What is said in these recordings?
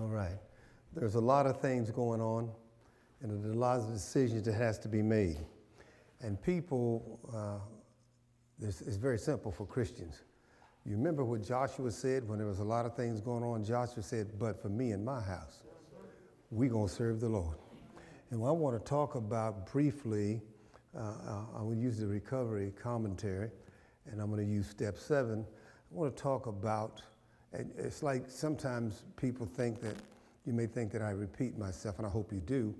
All right. There's a lot of things going on, and there's a lot of decisions that has to be made. And people, uh, it's, it's very simple for Christians. You remember what Joshua said when there was a lot of things going on? Joshua said, but for me and my house, we're going to serve the Lord. And I want to talk about briefly, uh, uh, I'm going to use the recovery commentary, and I'm going to use step seven. I want to talk about, it's like sometimes people think that, you may think that I repeat myself, and I hope you do,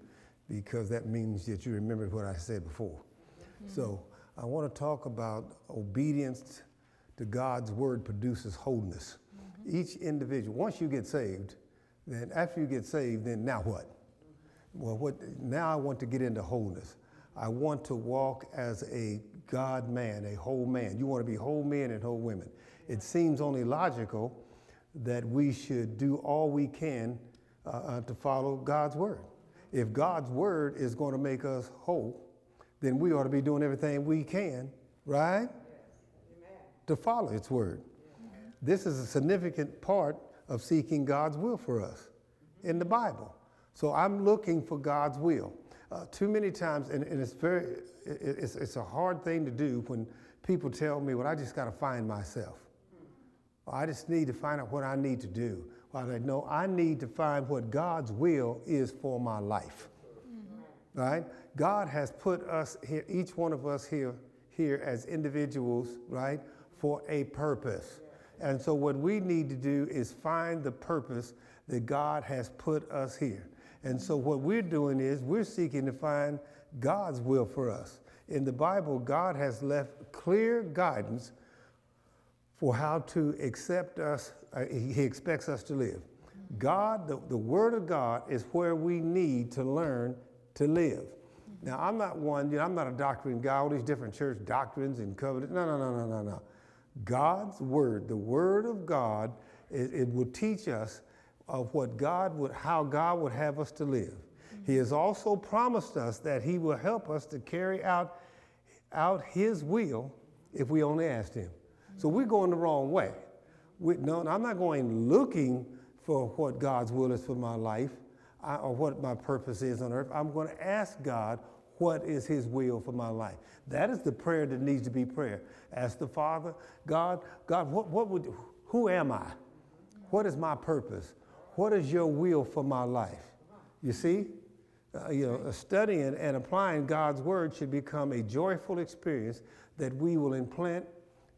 because that means that you remembered what I said before. Mm-hmm. So I want to talk about obedience to God's word produces wholeness. Mm-hmm. Each individual, once you get saved, then after you get saved, then now what? Well, what now I want to get into wholeness. I want to walk as a God man, a whole man. You want to be whole men and whole women. It seems only logical that we should do all we can uh, uh, to follow God's word. If God's word is going to make us whole, then we ought to be doing everything we can, right? To follow its word. This is a significant part of seeking God's will for us in the Bible. So I'm looking for God's will. Uh, too many times, and, and it's very, it, it's, it's a hard thing to do when people tell me, well, I just got to find myself. I just need to find out what I need to do. Well, I know I need to find what God's will is for my life. Mm-hmm. Right? God has put us here, each one of us here, here as individuals, right, for a purpose. And so what we need to do is find the purpose that God has put us here. And so what we're doing is we're seeking to find God's will for us. In the Bible, God has left clear guidance for how to accept us, uh, He expects us to live. God, the, the Word of God, is where we need to learn to live. Now, I'm not one, you know, I'm not a doctrine guy, all these different church doctrines and covenants. No, no, no, no, no, no. God's word, the word of God, it, it will teach us of what God would, how God would have us to live. He has also promised us that He will help us to carry out, out His will if we only ask Him. So we're going the wrong way. We, no, I'm not going looking for what God's will is for my life or what my purpose is on earth. I'm going to ask God what is his will for my life. That is the prayer that needs to be prayer. Ask the Father, God, God, what, what would, who am I? What is my purpose? What is your will for my life? You see, uh, you know, studying and applying God's word should become a joyful experience that we will implant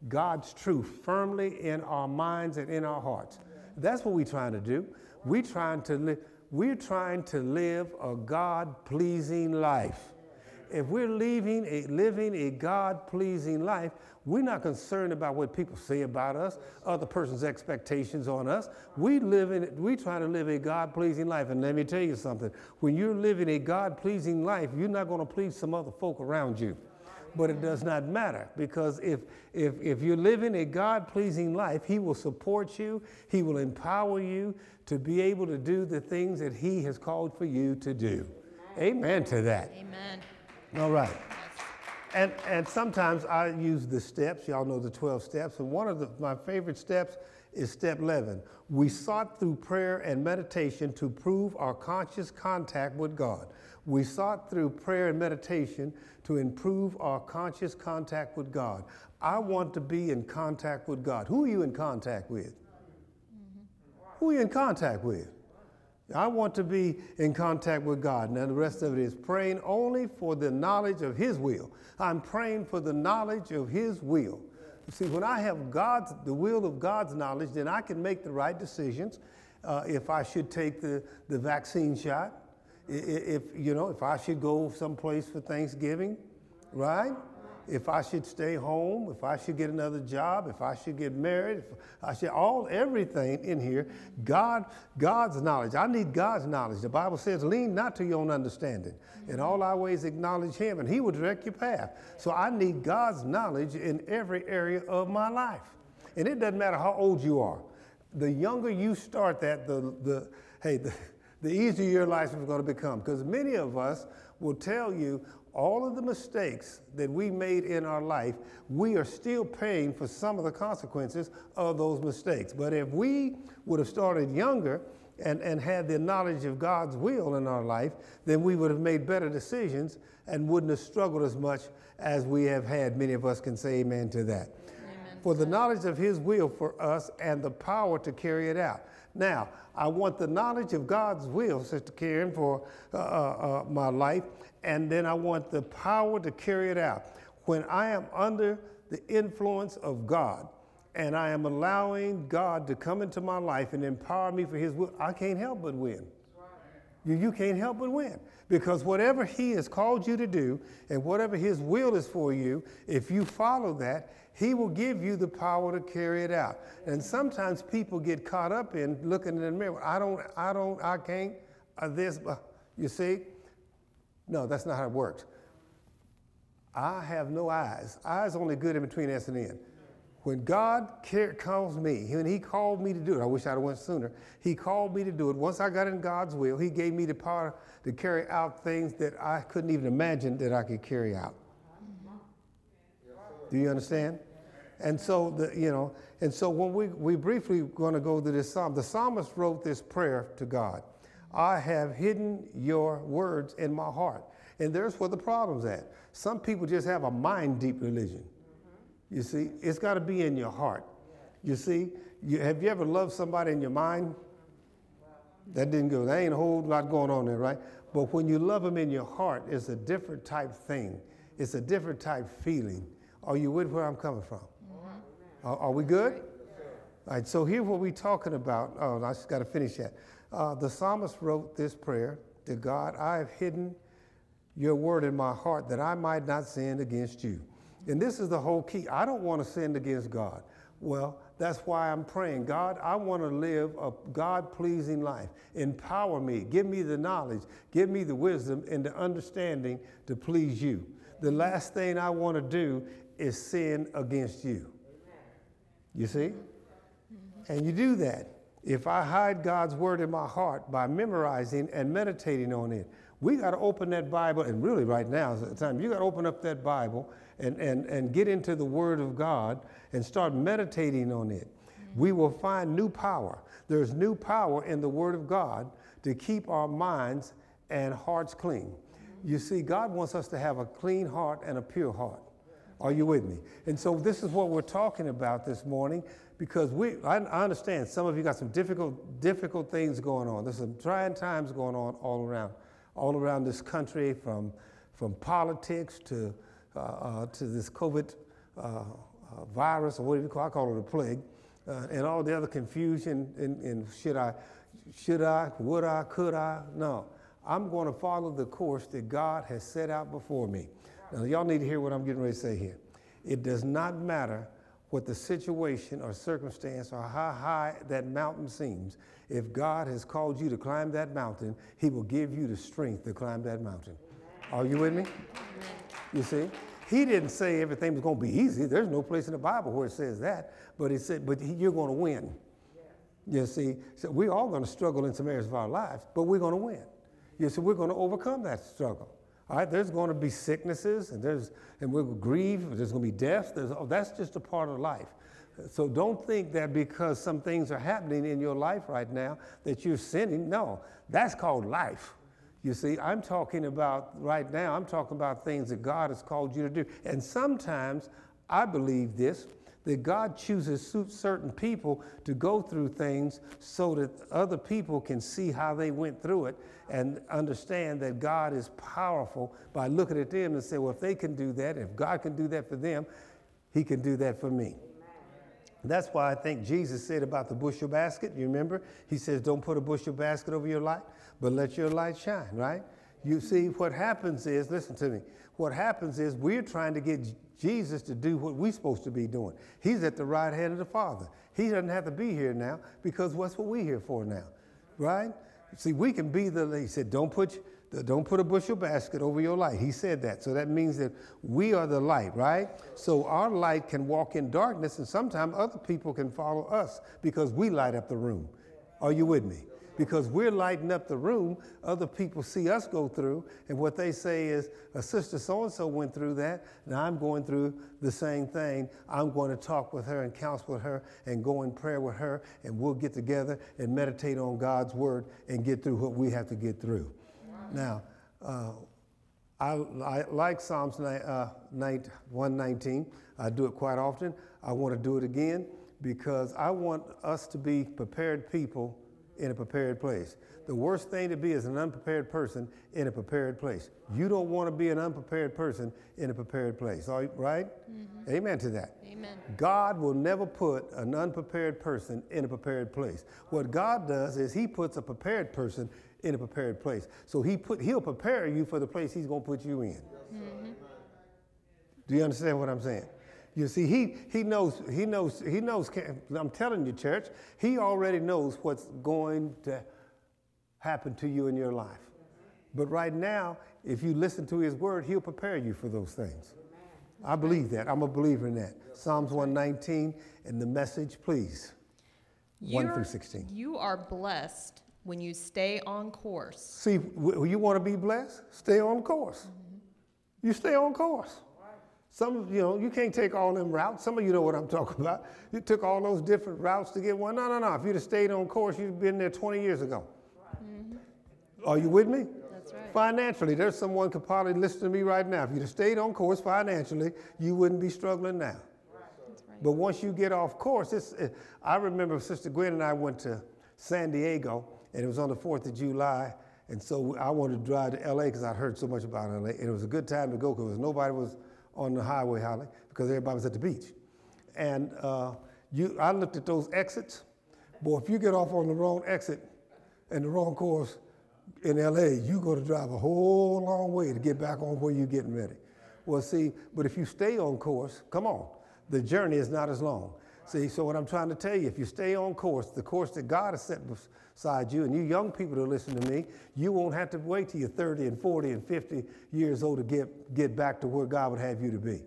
God's truth firmly in our minds and in our hearts. That's what we're trying to do. We're trying to live we're trying to live a God pleasing life. If we're living a, living a God pleasing life, we're not concerned about what people say about us, other person's expectations on us. We live in, we try to live a God pleasing life. And let me tell you something when you're living a God pleasing life, you're not going to please some other folk around you but it does not matter because if, if, if you're living a God pleasing life, He will support you, He will empower you to be able to do the things that He has called for you to do. Amen, Amen to that. Amen. All right. And, and sometimes I use the steps. Y'all know the 12 steps. And one of the, my favorite steps is step 11. We sought through prayer and meditation to prove our conscious contact with God. We sought through prayer and meditation to improve our conscious contact with God. I want to be in contact with God. Who are you in contact with? Mm-hmm. Who are you in contact with? I want to be in contact with God. Now, the rest of it is praying only for the knowledge of His will. I'm praying for the knowledge of His will. You see, when I have God's, the will of God's knowledge, then I can make the right decisions. Uh, if I should take the, the vaccine shot, if, you know, if I should go someplace for Thanksgiving, right? If I should stay home, if I should get another job, if I should get married, if I should all everything in here, God, God's knowledge. I need God's knowledge. The Bible says, lean not to your own understanding. In all our ways acknowledge him, and he will direct your path. So I need God's knowledge in every area of my life. And it doesn't matter how old you are. The younger you start that, the the hey, the the easier your life is going to become. Because many of us will tell you all of the mistakes that we made in our life, we are still paying for some of the consequences of those mistakes. But if we would have started younger and, and had the knowledge of God's will in our life, then we would have made better decisions and wouldn't have struggled as much as we have had. Many of us can say amen to that. Amen. For the knowledge of His will for us and the power to carry it out. Now, I want the knowledge of God's will, Sister Karen, for uh, uh, uh, my life, and then I want the power to carry it out. When I am under the influence of God, and I am allowing God to come into my life and empower me for His will, I can't help but win. You, you can't help but win. Because whatever He has called you to do and whatever His will is for you, if you follow that, He will give you the power to carry it out. And sometimes people get caught up in looking in the mirror. I don't, I don't, I can't, uh, this, uh, you see? No, that's not how it works. I have no eyes. Eyes only good in between S and N. When God calls me, when He called me to do it, I wish I'd have went sooner. He called me to do it. Once I got in God's will, He gave me the power to carry out things that I couldn't even imagine that I could carry out. Do you understand? And so the you know, and so when we we briefly going to go to this psalm, the psalmist wrote this prayer to God. I have hidden your words in my heart. And there's where the problem's at. Some people just have a mind deep religion. You see, it's got to be in your heart. You see, you, have you ever loved somebody in your mind? That didn't go. There ain't a whole lot going on there, right? But when you love them in your heart, it's a different type thing. It's a different type feeling. Are you with where I'm coming from? Mm-hmm. Are, are, we good? All right, so here's what we're talking about. Oh, I just got to finish that. Uh, the psalmist wrote this prayer to God I have hidden your word in my heart that I might not sin against you. And this is the whole key. I don't want to sin against God. Well, that's why I'm praying. God, I want to live a God pleasing life. Empower me. Give me the knowledge. Give me the wisdom and the understanding to please you. The last thing I want to do is sin against you. You see? And you do that. If I hide God's word in my heart by memorizing and meditating on it, we got to open that Bible, and really right now is the time, you got to open up that Bible and, and, and get into the Word of God and start meditating on it. We will find new power. There's new power in the Word of God to keep our minds and hearts clean. You see, God wants us to have a clean heart and a pure heart. Are you with me? And so this is what we're talking about this morning because we, I, I, understand some of you got some difficult, difficult things going on. There's some trying times going on all around, all around this country, from, from politics to, uh, uh, to this COVID uh, uh virus, or whatever you call, I call it a plague, uh, and all the other confusion. And, and should I, should I, would I, could I? No, I'm going to follow the course that God has set out before me. Now, y'all need to hear what I'm getting ready to say here. It does not matter what the situation or circumstance or how high that mountain seems, if God has called you to climb that mountain, He will give you the strength to climb that mountain. Are you with me? You see? He didn't say everything was going to be easy. There's no place in the Bible where it says that. But he said, but you're going to win. You see, so we're all going to struggle in some areas of our lives, but we're going to win. You see, we're going to overcome that struggle. All right, there's going to be sicknesses and there's and we'll grieve, there's going to be death. There's, oh, that's just a part of life. So don't think that because some things are happening in your life right now that you're sinning. No, that's called life. You see, I'm talking about right now, I'm talking about things that God has called you to do. And sometimes I believe this that God chooses certain people to go through things so that other people can see how they went through it and understand that God is powerful by looking at them and say, well, if they can do that, if God can do that for them, He can do that for me. That's why I think Jesus said about the bushel basket. You remember? He says, Don't put a bushel basket over your light, but let your light shine, right? You see, what happens is, listen to me, what happens is we're trying to get Jesus to do what we're supposed to be doing. He's at the right hand of the Father. He doesn't have to be here now because what's what we're here for now, right? See, we can be the, he said, don't put, don't put a bushel basket over your light. He said that. So that means that we are the light, right? So our light can walk in darkness, and sometimes other people can follow us because we light up the room. Are you with me? Because we're lighting up the room. Other people see us go through, and what they say is, a sister so and so went through that, and I'm going through the same thing. I'm going to talk with her and counsel with her and go in prayer with her, and we'll get together and meditate on God's word and get through what we have to get through. Now, uh, I, I, like Psalms uh, 119. I do it quite often. I want to do it again because I want us to be prepared people in a prepared place. The worst thing to be is an unprepared person in a prepared place. You don't want to be an unprepared person in a prepared place, right? Mm-hmm. Amen to that. Amen. God will never put an unprepared person in a prepared place. What God does is He puts a prepared person in a prepared place. So He put He'll prepare you for the place He's going to put you in. Mm-hmm. Do you understand what I'm saying? You see, he, he knows, he knows, he knows, I'm telling you, church, he already knows what's going to happen to you in your life. But right now, if you listen to his word, he'll prepare you for those things. I believe that. I'm a believer in that. Psalms 119 and the message, please. You're, 1 through 16. You are blessed when you stay on course. See, you want to be blessed? Stay on course. Mm-hmm. You stay on course. Some, of you know, you can't take all them routes. Some of you know what I'm talking about. You took all those different routes to get one. No, no, no. If you'd have stayed on course, you'd have been there 20 years ago. Mm-hmm. Are you with me? That's right. Financially, there's someone could probably listen to me right now. If you'd have stayed on course financially, you wouldn't be struggling now. Right. But once you get off course, it's, it, I remember Sister Gwen and I went to San Diego, and it was on the 4th of July, and so I wanted to drive to LA because I'd heard so much about LA, and it was a good time to go because nobody was on the highway hardly because everybody was at the beach. And uh, you, I looked at those exits. Boy, if you get off on the wrong exit and the wrong course in LA, you're going to drive a whole long way to get back on where you're getting ready. Well, see, but if you stay on course, come on, the journey is not as long. See, so what I'm trying to tell you, if you stay on course, the course that God has set beside you, and you young people that listen to me, you won't have to wait till you're 30 and 40 and 50 years old to get, get back to where God would have you to be.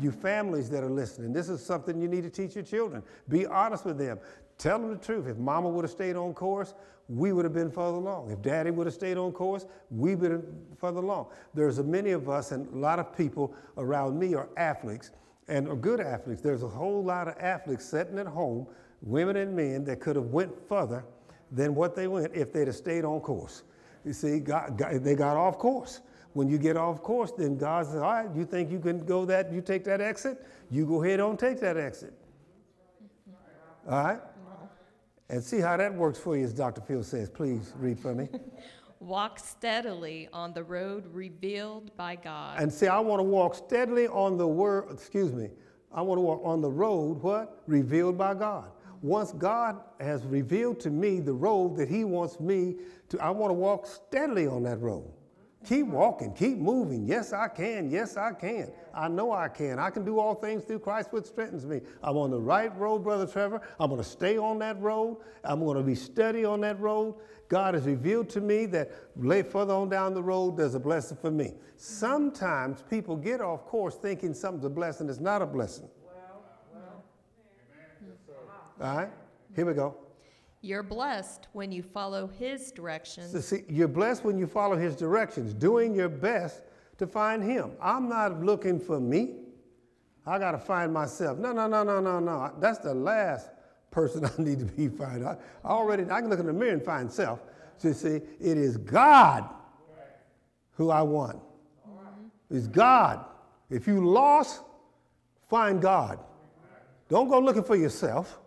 You mm-hmm. families that are listening, this is something you need to teach your children. Be honest with them. Tell them the truth. If mama would have stayed on course, we would have been further along. If daddy would have stayed on course, we would have been further along. There's a many of us and a lot of people around me are athletes and are good athletes. There's a whole lot of athletes sitting at home, women and men, that could have went further than what they went if they'd have stayed on course. You see, God, God, they got off course. When you get off course, then God says, all right, you think you can go that, you take that exit? You go ahead on take that exit. All right? And see how that works for you, as Dr. Phil says. Please read for me. Walk steadily on the road revealed by God. And see, I want to walk steadily on the word, excuse me, I want to walk on the road, what? Revealed by God. Once God has revealed to me the road that He wants me to, I want to walk steadily on that road. Keep walking, keep moving. Yes, I can. Yes, I can. I know I can. I can do all things through Christ which strengthens me. I'm on the right road, Brother Trevor. I'm going to stay on that road. I'm going to be steady on that road. God has revealed to me that lay further on down the road, there's a blessing for me. Sometimes people get off course thinking something's a blessing that's not a blessing. Well, well. All right, here we go. You're blessed when you follow His directions. So see, you're blessed when you follow His directions, doing your best to find Him. I'm not looking for me. I got to find myself. No, no, no, no, no, no. That's the last person I need to be finding. I already, I can look in the mirror and find self. So you see, it is God who I want. Mm-hmm. It's God. If you lost, find God. Don't go looking for yourself.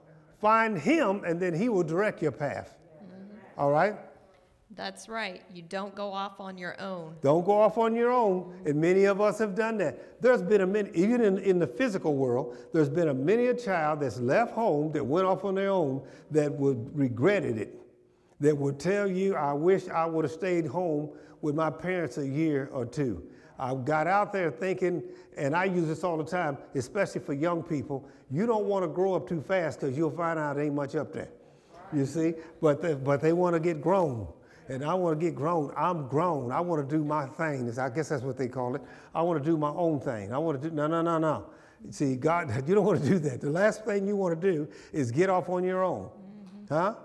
Find Him, and then He will direct your path. Mm-hmm. All right? That's right. You don't go off on your own. Don't go off on your own. And many of us have done that. There's been a many, even in, in the physical world, there's been a many a child that's left home that went off on their own that would regretted it. That would tell you, I wish I would have stayed home with my parents a year or two. I got out there thinking, and I use this all the time, especially for young people, you don't want to grow up too fast because you'll find out ain't much up there. You see? But they, but they want to get grown. And I want to get grown. I'm grown. I want to do my thing. I guess that's what they call it. I want to do my own thing. I want to do, no, no, no, no. See, God, you don't want to do that. The last thing you want to do is get off on your own. Mm-hmm. Huh?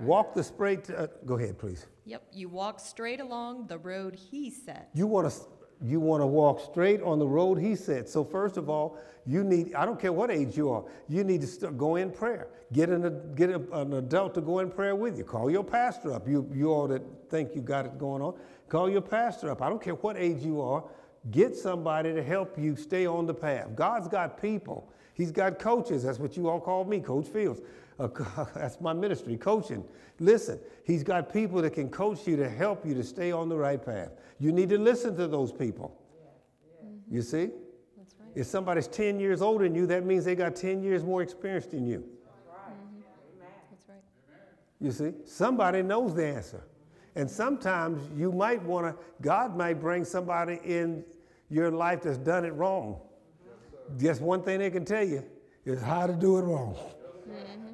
Walk the straight. Uh, go ahead, please. Yep, you walk straight along the road he set. You want to you want to walk straight on the road he said. So first of all, you need I don't care what age you are. You need to go in prayer. Get an get a, an adult to go in prayer with you. Call your pastor up. You you all that think you got it going on, call your pastor up. I don't care what age you are. Get somebody to help you stay on the path. God's got people. He's got coaches. That's what you all call me, Coach Fields. Uh, that's my ministry, coaching. Listen, he's got people that can coach you to help you to stay on the right path. You need to listen to those people. Mm-hmm. You see? That's right. If somebody's 10 years older than you, that means they got 10 years more experience than you. Mm-hmm. That's right. You see? Somebody knows the answer. And sometimes you might want to, God might bring somebody in your life that's done it wrong. Just one thing they can tell you is how to do it wrong. Mm-hmm.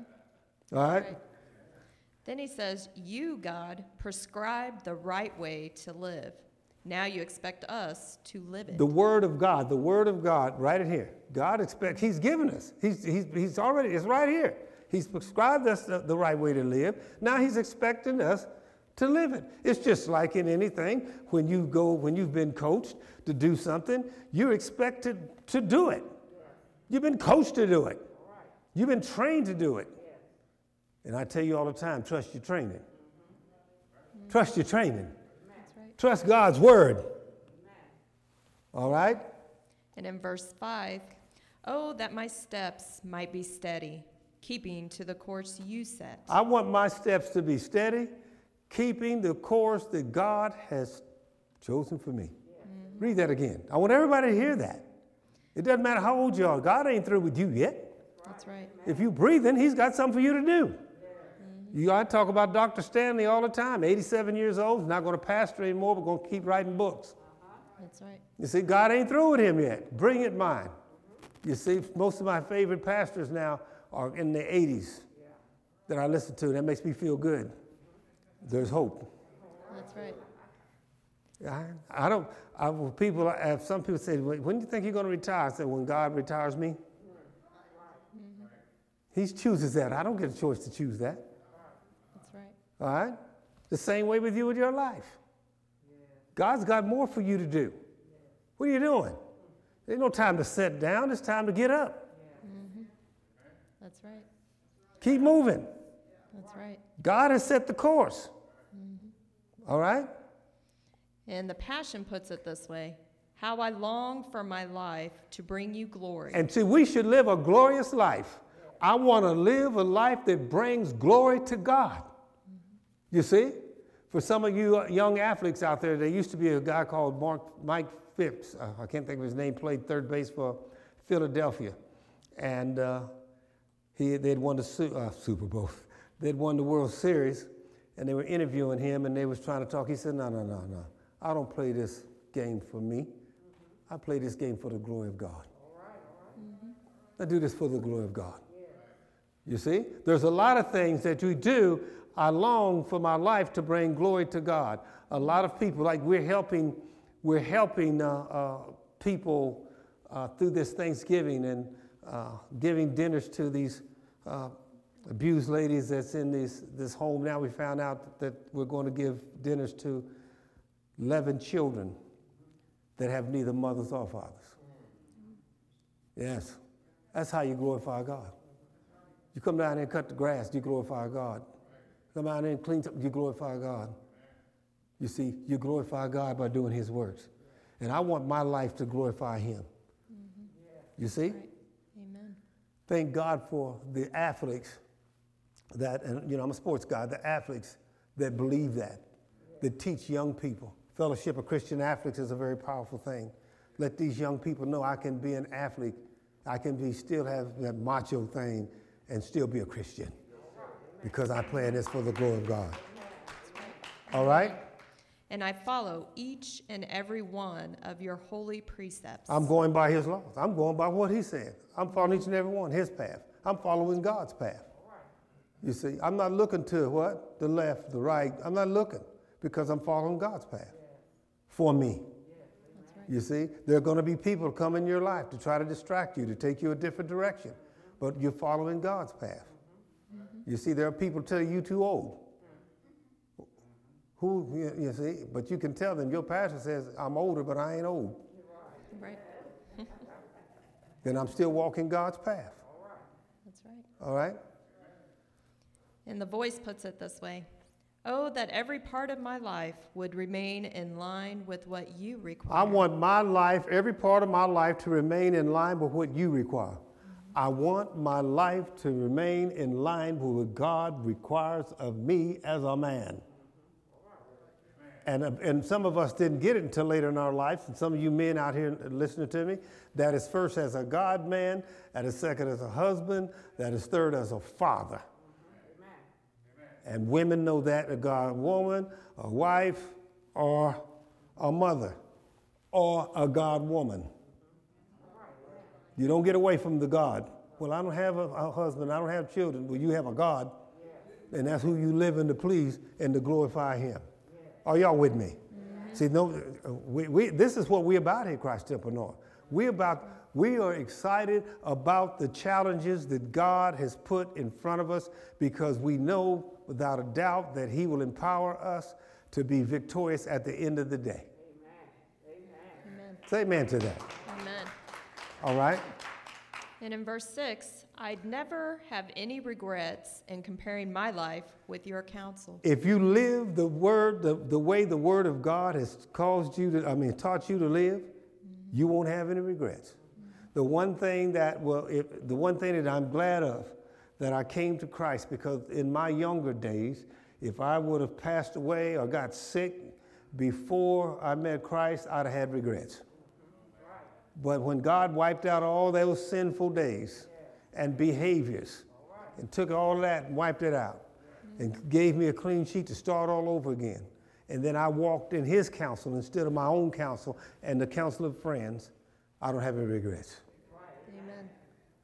All right? right? Then he says, You, God, prescribe the right way to live. Now you expect us to live it. The Word of God, the Word of God, right in here. God expects, He's given us. He's, he's, he's already, it's right here. He's prescribed us the, the right way to live. Now He's expecting us to live it. It's just like in anything. When you go, when you've been coached to do something, you're expected to do it. You've been coached to do it. You've been trained to do it. And I tell you all the time trust your training. Trust your training. Right. Trust God's word. All right? And in verse 5, oh, that my steps might be steady, keeping to the course you set. I want my steps to be steady, keeping the course that God has chosen for me. Mm-hmm. Read that again. I want everybody to hear that. It doesn't matter how old you are, God ain't through with you yet. That's right. If you're breathing, He's got something for you to do. You, I talk about Dr. Stanley all the time. 87 years old, he's not going to pastor anymore, but going to keep writing books. That's right. You see, God ain't through with him yet. Bring it mine. You see, most of my favorite pastors now are in the 80s that I listen to. That makes me feel good. There's hope. That's right. I, I don't, I, people, have, some people say, when do you think you're going to retire? I said, when God retires me. Mm-hmm. He chooses that. I don't get a choice to choose that. That's right. All right? The same way with you with your life. God's got more for you to do. What are you doing? There's no time to sit down. It's time to get up. Mm-hmm. That's right. Keep moving. That's right. God has set the course. Mm-hmm. All right? And the Passion puts it this way How I long for my life to bring you glory. And see, we should live a glorious life. I want to live a life that brings glory to God. You see? For some of you young athletes out there, there used to be a guy called Mark, Mike Phipps. Uh, I can't think of his name, played third base for Philadelphia. And uh, he, they'd won the uh, Super Bowl. They'd won the World Series, and they were interviewing him, and they was trying to talk. He said, no, no, no, no. I don't play this game for me. I play this game for the glory of God. All right, all right. Mm-hmm. I do this for the glory of God. Yeah. You see, there's a lot of things that we do. I long for my life to bring glory to God. A lot of people, like we're helping, we're helping uh, uh, people uh, through this Thanksgiving and uh, giving dinners to these uh, abused ladies that's in this, this home. Now we found out that we're going to give dinners to 11 children that have neither mothers or fathers. Yes, that's how you glorify God. You come down here and cut the grass, you glorify God. Come down here and clean up, you glorify God. You see, you glorify God by doing His works. And I want my life to glorify Him. Mm-hmm. You see? Right. Amen. Thank God for the athletes that, and you know, I'm a sports guy, the athletes that believe that, that teach young people Fellowship of Christian Athletes is a very powerful thing. Let these young people know I can be an athlete. I can be still have that macho thing and still be a Christian because I plan this for the glory of God. All right? And I follow each and every one of your holy precepts. I'm going by his laws. I'm going by what he said. I'm following each and every one, his path. I'm following God's path. You see, I'm not looking to what? The left, the right. I'm not looking because I'm following God's path for me. You see, there are going to be people come in your life to try to distract you, to take you a different direction, but you're following God's path. You see, there are people tell you you're too old. Who, you, you see, but you can tell them, your pastor says, I'm older, but I ain't old. Right. Then I'm still walking God's path. That's right. All right? And the voice puts it this way Oh, that every part of my life would remain in line with what you require. I want my life, every part of my life, to remain in line with what you require. I want my life to remain in line with what God requires of me as a man. And, uh, and some of us didn't get it until later in our lives. And some of you men out here listening to me, that is first as a God man, that is second as a husband, that is third as a father. And women know that a God woman, a wife, or a mother, or a God woman. You don't get away from the God. Well, I don't have a, a husband, I don't have children. Well, you have a God, and that's who you live in to please and to glorify Him. Are y'all with me? See, no, uh, we, we, this is what we're about here, Christ Temple North. We about we are excited about the challenges that God has put in front of us because we know without a doubt that He will empower us to be victorious at the end of the day. Amen. Amen. Say amen to that. All right? And in verse 6, I'd never have any regrets in comparing my life with your counsel. If you live the word, the, the way the word of God has caused you to, I mean, taught you to live, mm-hmm. you won't have any regrets. The one thing that, well, if, the one thing that I'm glad of that I came to Christ because in my younger days, if I would have passed away or got sick before I met Christ, I'd have had regrets. But when God wiped out all those sinful days and behaviors and took all that and wiped it out and gave me a clean sheet to start all over again, and then I walked in His counsel instead of my own counsel and the counsel of friends, I don't have any regrets. Amen.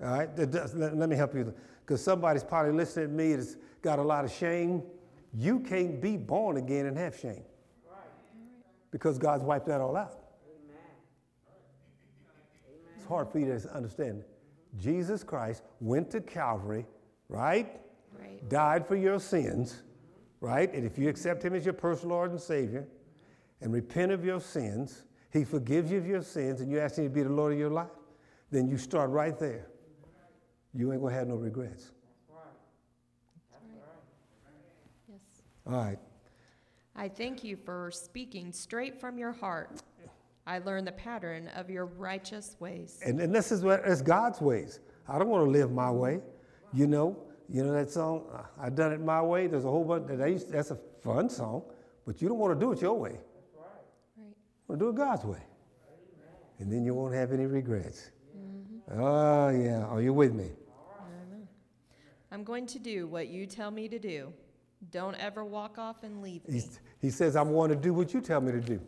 All right? That does- Let, let me help you. Because somebody's probably listening to me that's got a lot of shame. You can't be born again and have shame. Because God's wiped that all out. Hard for you to understand. Jesus Christ went to Calvary, right? Right. Died for your sins, right? And if you accept Him as your personal Lord and Savior and repent of your sins, He forgives you of your sins, and you ask Him to be the Lord of your life, then you start right there. You ain't gonna have no regrets. Yes. All right. I thank you for speaking straight from your heart. I learned the pattern of your righteous ways. And, and this is what it's God's ways. I don't want to live my way. You know, you know that song, I done it my way. There's a whole bunch that I used, that's a fun song, but you don't want to do it your way. Right. You want to do it God's way. And then you won't have any regrets. Mm-hmm. Oh, yeah. Are you with me? Amen. I'm going to do what you tell me to do. Don't ever walk off and leave me. He's, he says, I'm going to do what you tell me to do.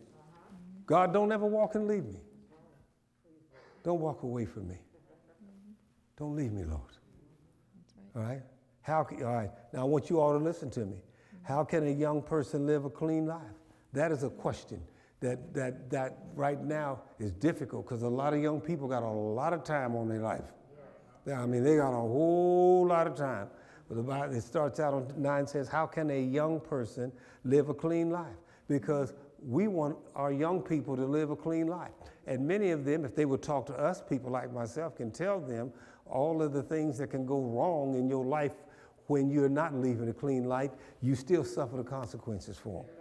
God, don't ever walk and leave me. Don't walk away from me. Don't leave me, Lord. Right. All right? How can, all right. Now I want you all to listen to me. How can a young person live a clean life? That is a question that, that, that right now is difficult because a lot of young people got a lot of time on their life. I mean, they got a whole lot of time. But the Bible, it starts out on 9 says, How can a young person live a clean life? Because we want our young people to live a clean life. And many of them, if they would talk to us, people like myself, can tell them all of the things that can go wrong in your life when you're not living a clean life. You still suffer the consequences for them.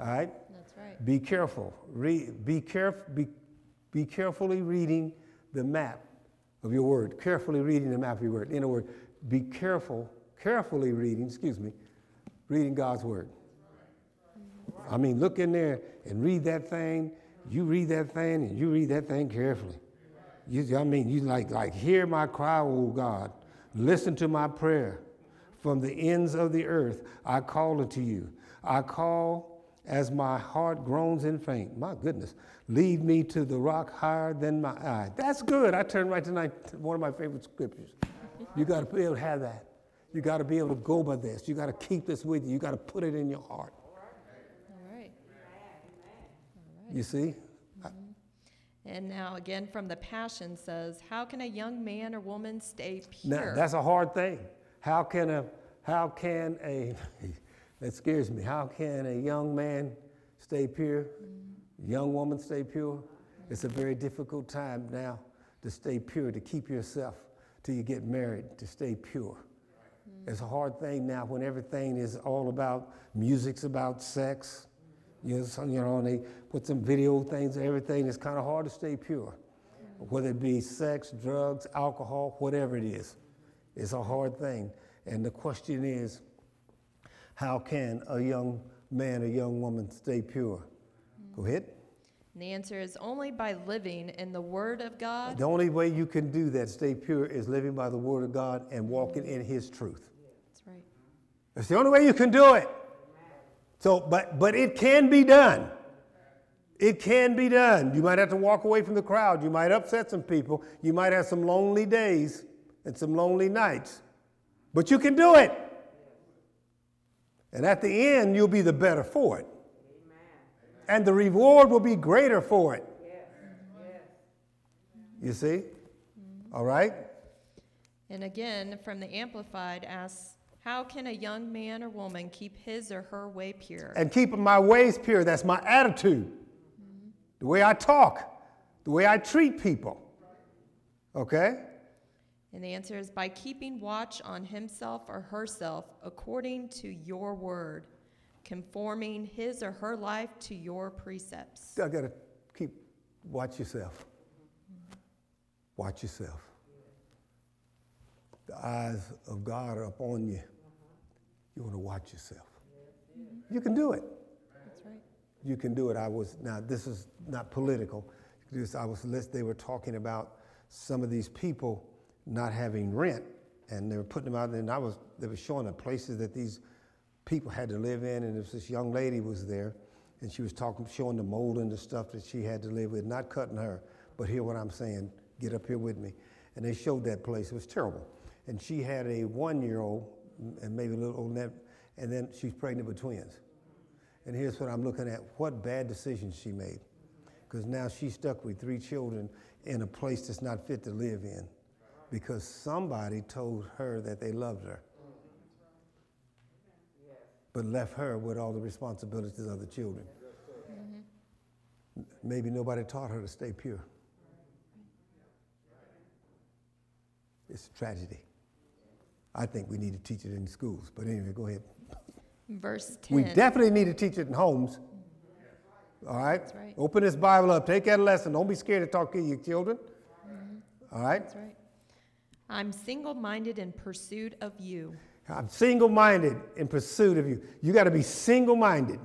All right? That's right. Be careful. Read, be, caref- be, be carefully reading the map of your word. Carefully reading the map of your word. In other words, be careful, carefully reading, excuse me, reading God's word. I mean, look in there and read that thing. You read that thing and you read that thing carefully. You, I mean, you like, like, hear my cry, O God. Listen to my prayer. From the ends of the earth, I call unto you. I call as my heart groans in faint. My goodness. Lead me to the rock higher than my eye. That's good. I turn right tonight to one of my favorite scriptures. You got to be able to have that. You got to be able to go by this. You got to keep this with you. You got to put it in your heart. All right. You see? Mm-hmm. Uh, and now again from the Passion says, How can a young man or woman stay pure? Now, that's a hard thing. How can a, how can a, that scares me, how can a young man stay pure? Mm-hmm. Young woman stay pure? It's a very difficult time now to stay pure, to keep yourself till you get married, to stay pure. Mm-hmm. It's a hard thing now when everything is all about music's about sex. You know, you know, and they put some video things, and everything. It's kind of hard to stay pure, whether it be sex, drugs, alcohol, whatever it is. It's a hard thing. And the question is, how can a young man, a young woman stay pure? Go ahead. And the answer is only by living in the Word of God. The only way you can do that, stay pure, is living by the Word of God and walking in His truth. That's right. That's the only way you can do it. So, but but it can be done. It can be done. You might have to walk away from the crowd. You might upset some people. You might have some lonely days and some lonely nights. But you can do it. And at the end, you'll be the better for it. And the reward will be greater for it. You see? All right? And again, from the Amplified asks, How can a young man or woman keep his or her way pure? And keeping my ways pure. That's my attitude. The way I talk, the way I treat people. Okay? And the answer is by keeping watch on himself or herself according to your word, conforming his or her life to your precepts. I got to keep, watch yourself. Watch yourself. The eyes of God are upon you. You want to watch yourself. You can do it. That's right. You can do it. I was, now this is not political. This, I was, they were talking about some of these people not having rent and they were putting them out there and I was, they were showing the places that these people had to live in and there was this young lady was there and she was talking, showing the mold and the stuff that she had to live with, not cutting her, but hear what I'm saying, get up here with me. And they showed that place, it was terrible. And she had a one-year-old and maybe a little older than that, and then she's pregnant with twins. And here's what I'm looking at, what bad decisions she made. Because now she's stuck with three children in a place that's not fit to live in because somebody told her that they loved her, but left her with all the responsibilities of the children. Maybe nobody taught her to stay pure. It's a tragedy. I think we need to teach it in schools. But anyway, go ahead. Verse 10. We definitely need to teach it in homes. Mm-hmm. All right? That's right. Open this Bible up. Take that lesson. Don't be scared to talk to your children. Mm-hmm. All right? That's right. I'm single minded in pursuit of you. I'm single minded in pursuit of you. You got to be single minded.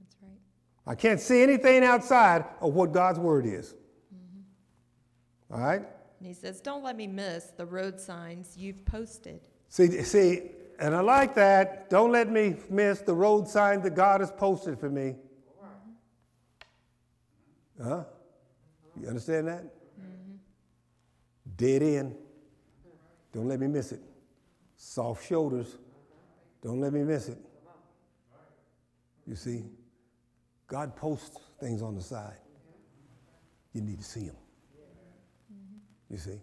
That's right. I can't see anything outside of what God's word is. Mm-hmm. All right? And he says, Don't let me miss the road signs you've posted. See, see, and I like that. Don't let me miss the road sign that God has posted for me. Huh? You understand that? Mm-hmm. Dead end. Don't let me miss it. Soft shoulders. Don't let me miss it. You see, God posts things on the side. You need to see them. You see,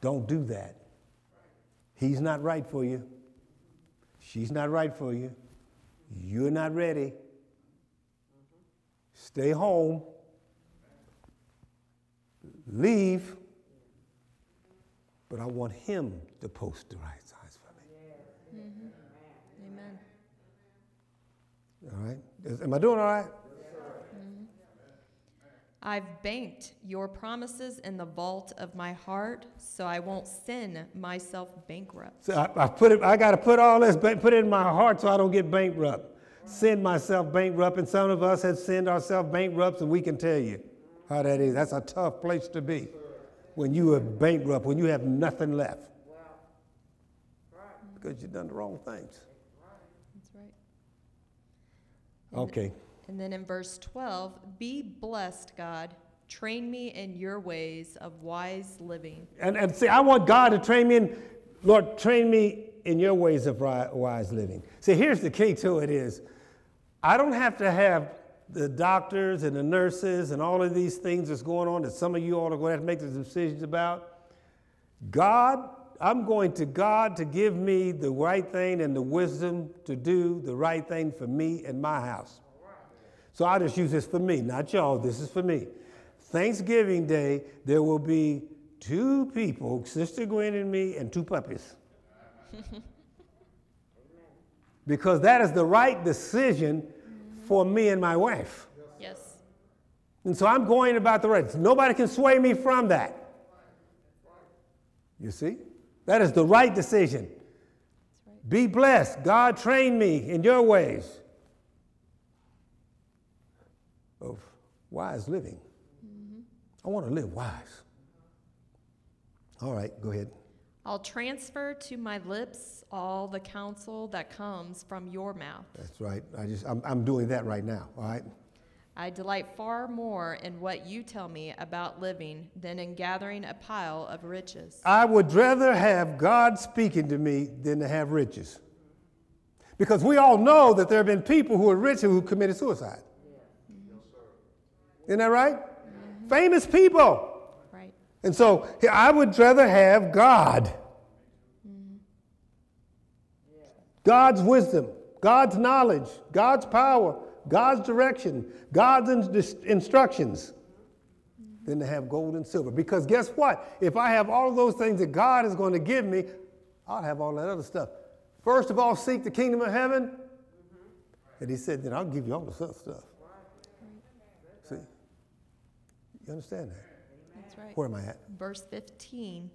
don't do that. He's not right for you. She's not right for you. You're not ready. Stay home. Leave. But I want him to post the right signs for me. Mm-hmm. Amen. All right? Am I doing all right? I've banked your promises in the vault of my heart, so I won't sin myself bankrupt. So I, I put it. I got to put all this, put it in my heart, so I don't get bankrupt. Send myself bankrupt, and some of us have sinned ourselves bankrupt, and we can tell you how that is. That's a tough place to be when you are bankrupt, when you have nothing left, because you've done the wrong things. That's right. Okay. And then in verse 12, be blessed, God. Train me in your ways of wise living. And, and see, I want God to train me in, Lord, train me in your ways of wise living. See, here's the key to it is, I don't have to have the doctors and the nurses and all of these things that's going on that some of you all are going to have to make the decisions about. God I'm going to God to give me the right thing and the wisdom to do the right thing for me and my house. So I just use this for me, not y'all. This is for me. Thanksgiving Day, there will be two people, Sister Gwen and me, and two puppies. because that is the right decision for me and my wife. Yes. And so I'm going about the right. Nobody can sway me from that. You see? That is the right decision. That's right. Be blessed. God train me in your ways of wise living. I want to live wise. All right, go ahead. I'll transfer to my lips all the counsel that comes from your mouth. That's right. I just I'm, I'm doing that right now. All right. I delight far more in what you tell me about living than in gathering a pile of riches. I would rather have God speaking to me than to have riches. Because we all know that there have been people who are rich who committed suicide. Isn't that right? Famous people. Right. And so I would rather have God. God's wisdom, God's knowledge, God's power, God's direction, God's in- instructions than to have gold and silver. Because guess what? If I have all of those things that God is going to give me, I'll have all that other stuff. First of all, seek the kingdom of heaven. And he said, then I'll give you all the other stuff. See? You understand that? That's right. Where am I at? Verse 15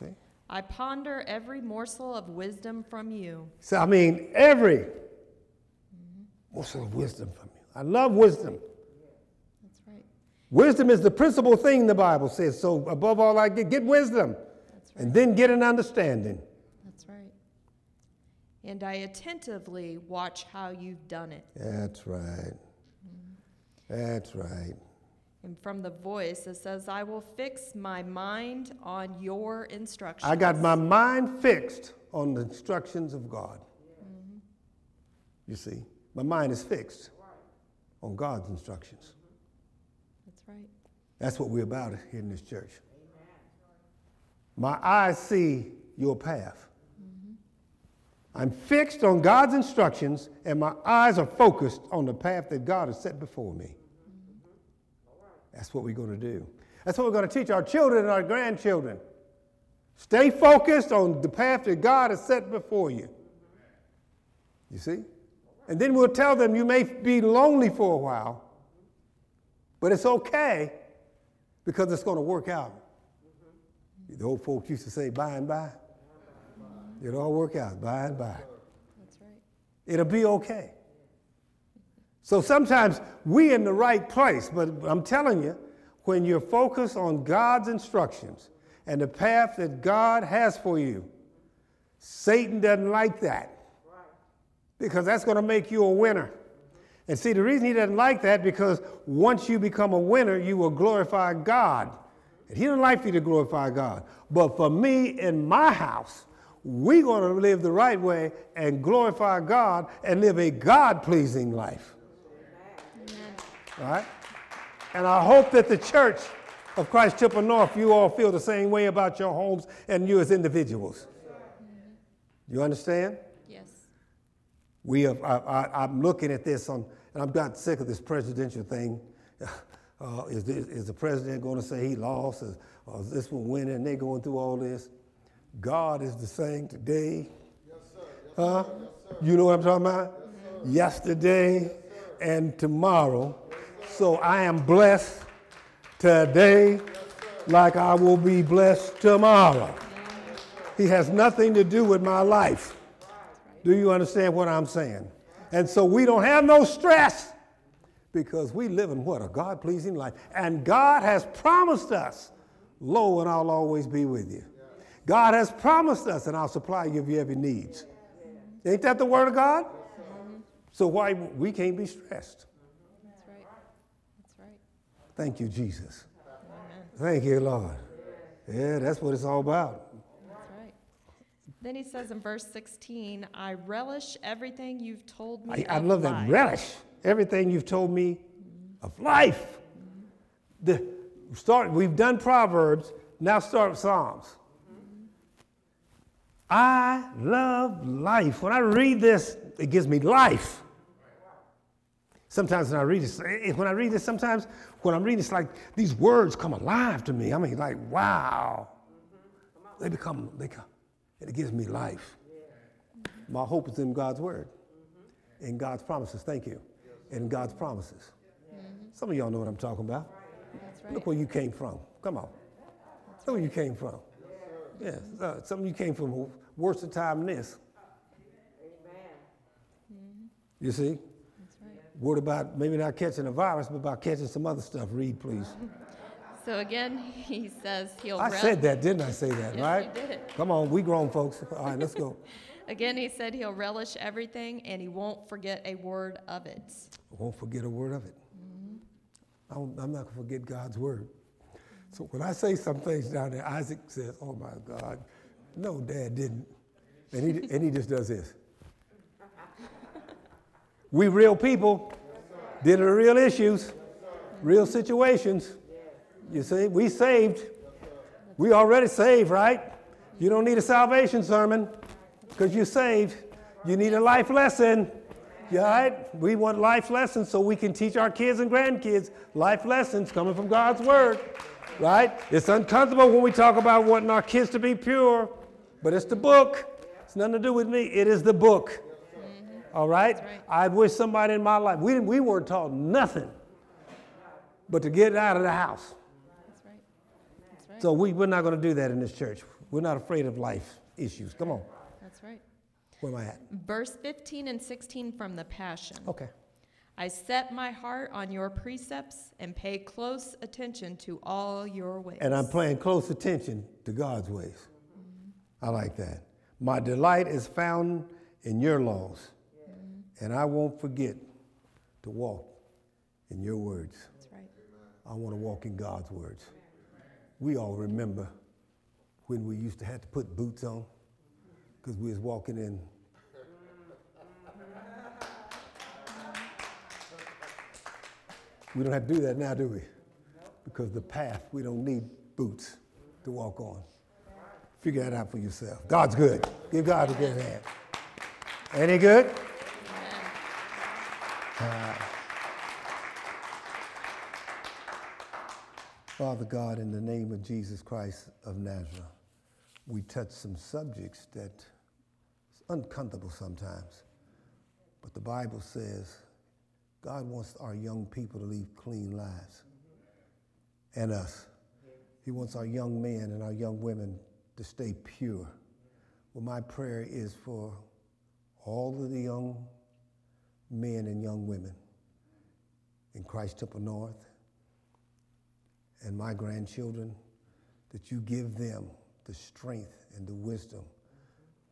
Okay. I ponder every morsel of wisdom from you. So, I mean, every mm-hmm. morsel of wisdom from you. I love wisdom. That's right. Wisdom is the principal thing, the Bible says. So, above all, I get, get wisdom That's right. and then get an understanding. That's right. And I attentively watch how you've done it. That's right. Mm-hmm. That's right. And from the voice it says, I will fix my mind on your instructions. I got my mind fixed on the instructions of God. Mm-hmm. You see, my mind is fixed on God's instructions. That's right. That's what we're about here in this church. My eyes see your path. Mm-hmm. I'm fixed on God's instructions, and my eyes are focused on the path that God has set before me. That's what we're going to do. That's what we're going to teach our children and our grandchildren. Stay focused on the path that God has set before you. You see? And then we'll tell them you may be lonely for a while, but it's okay because it's going to work out. The old folks used to say, by and by. It'll all work out, by and by. That's right. It'll be okay. So sometimes we in the right place, but I'm telling you, when you're focused on God's instructions and the path that God has for you, Satan doesn't like that because that's going to make you a winner. And see, the reason he doesn't like that because once you become a winner, you will glorify God. And he doesn't like you to glorify God. But for me in my house, we're going to live the right way and glorify God and live a God pleasing life. Amen. All right? And I hope that the church of Christ Chapel North, you all feel the same way about your homes and you as individuals. You understand? Yes. We have, I, I, I'm looking at this on, and I'm got sick of this presidential thing. Uh, is, this, is the president going to say he lost, or, or is this one winning? And they're going through all this. God is the same today. Huh? You know what I'm talking about? Yesterday and tomorrow. So I am blessed today like I will be blessed tomorrow. He has nothing to do with my life. Do you understand what I'm saying? And so we don't have no stress because we live in what? A God pleasing life. And God has promised us, Lo, and I'll always be with you. God has promised us, and I'll supply you of your every needs. Ain't that the word of God? So why we can't be stressed? That's right. That's right. Thank you, Jesus. Thank you, Lord. Yeah, that's what it's all about. That's right. Then he says in verse 16, I relish everything you've told me. I, I love life. that relish. Everything you've told me of life. The start. We've done Proverbs. Now start with Psalms. I love life. When I read this, it gives me life. Sometimes when I read this, eh, when I read this, sometimes when I'm reading, it's like these words come alive to me. I mean, like, wow. They become, they come, and it gives me life. My hope is in God's word, in God's promises. Thank you. In God's promises. Some of y'all know what I'm talking about. Right. Look where you came from. Come on. Look where you came from. Yes, uh, some of you came from a worse time than this. Amen. You see? Word about maybe not catching a virus, but about catching some other stuff. Read, please. So again, he says he'll. I said that, didn't I say that, Yes, right? you did. Come on, we grown folks. All right, let's go. Again, he said he'll relish everything and he won't forget a word of it. I won't forget a word of it. Mm-hmm. Won't- I'm not going to forget God's word. So when I say some things down there, Isaac says, Oh my God. No, Dad didn't. And he, and he just does this. We real people dealing with real issues, real situations. You see, we saved. We already saved, right? You don't need a salvation sermon because you're saved. You need a life lesson. You all right? We want life lessons so we can teach our kids and grandkids life lessons coming from God's word. Right? It's uncomfortable when we talk about wanting our kids to be pure, but it's the book. It's nothing to do with me. It is the book. All right? right. I wish somebody in my life, we, didn't, we weren't taught nothing but to get out of the house. That's right. That's right. So we, we're not going to do that in this church. We're not afraid of life issues. Come on. That's right. Where am I at? Verse 15 and 16 from the Passion. Okay. I set my heart on your precepts and pay close attention to all your ways. And I'm paying close attention to God's ways. I like that. My delight is found in your laws, and I won't forget to walk in your words. That's right. I want to walk in God's words. We all remember when we used to have to put boots on because we was walking in. We don't have to do that now, do we? Because the path, we don't need boots to walk on. Figure that out for yourself. God's good. Give God a good hand. Any he good? Father God, in the name of Jesus Christ of Nazareth, we touch some subjects that is uncomfortable sometimes. But the Bible says God wants our young people to lead clean lives. And us. He wants our young men and our young women to stay pure. Well, my prayer is for all of the young men and young women in Christ Temple North and my grandchildren, that you give them the strength and the wisdom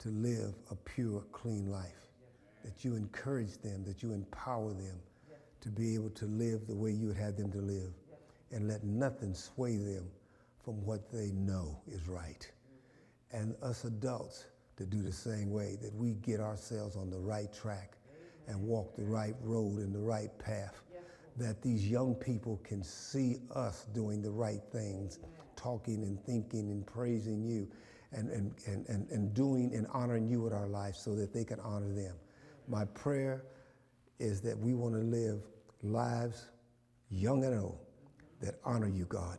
to live a pure, clean life. That you encourage them, that you empower them to be able to live the way you would have them to live. And let nothing sway them from what they know is right. And us adults to do the same way, that we get ourselves on the right track and walk the right road and the right path that these young people can see us doing the right things, talking and thinking and praising you and, and, and, and, and doing and honoring you with our lives so that they can honor them. My prayer is that we want to live lives, young and old, that honor you, God.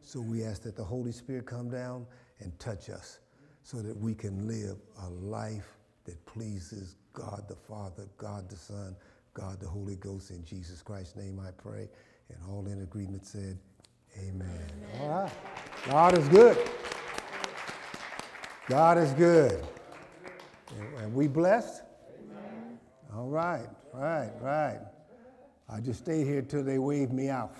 So we ask that the Holy Spirit come down and touch us so that we can live a life that pleases God the Father, God the Son, God the Holy Ghost. In Jesus Christ's name I pray. And all in agreement said, Amen. All right. God is good. God is good. And- we blessed? All right, right, right. I just stayed here till they waved me out.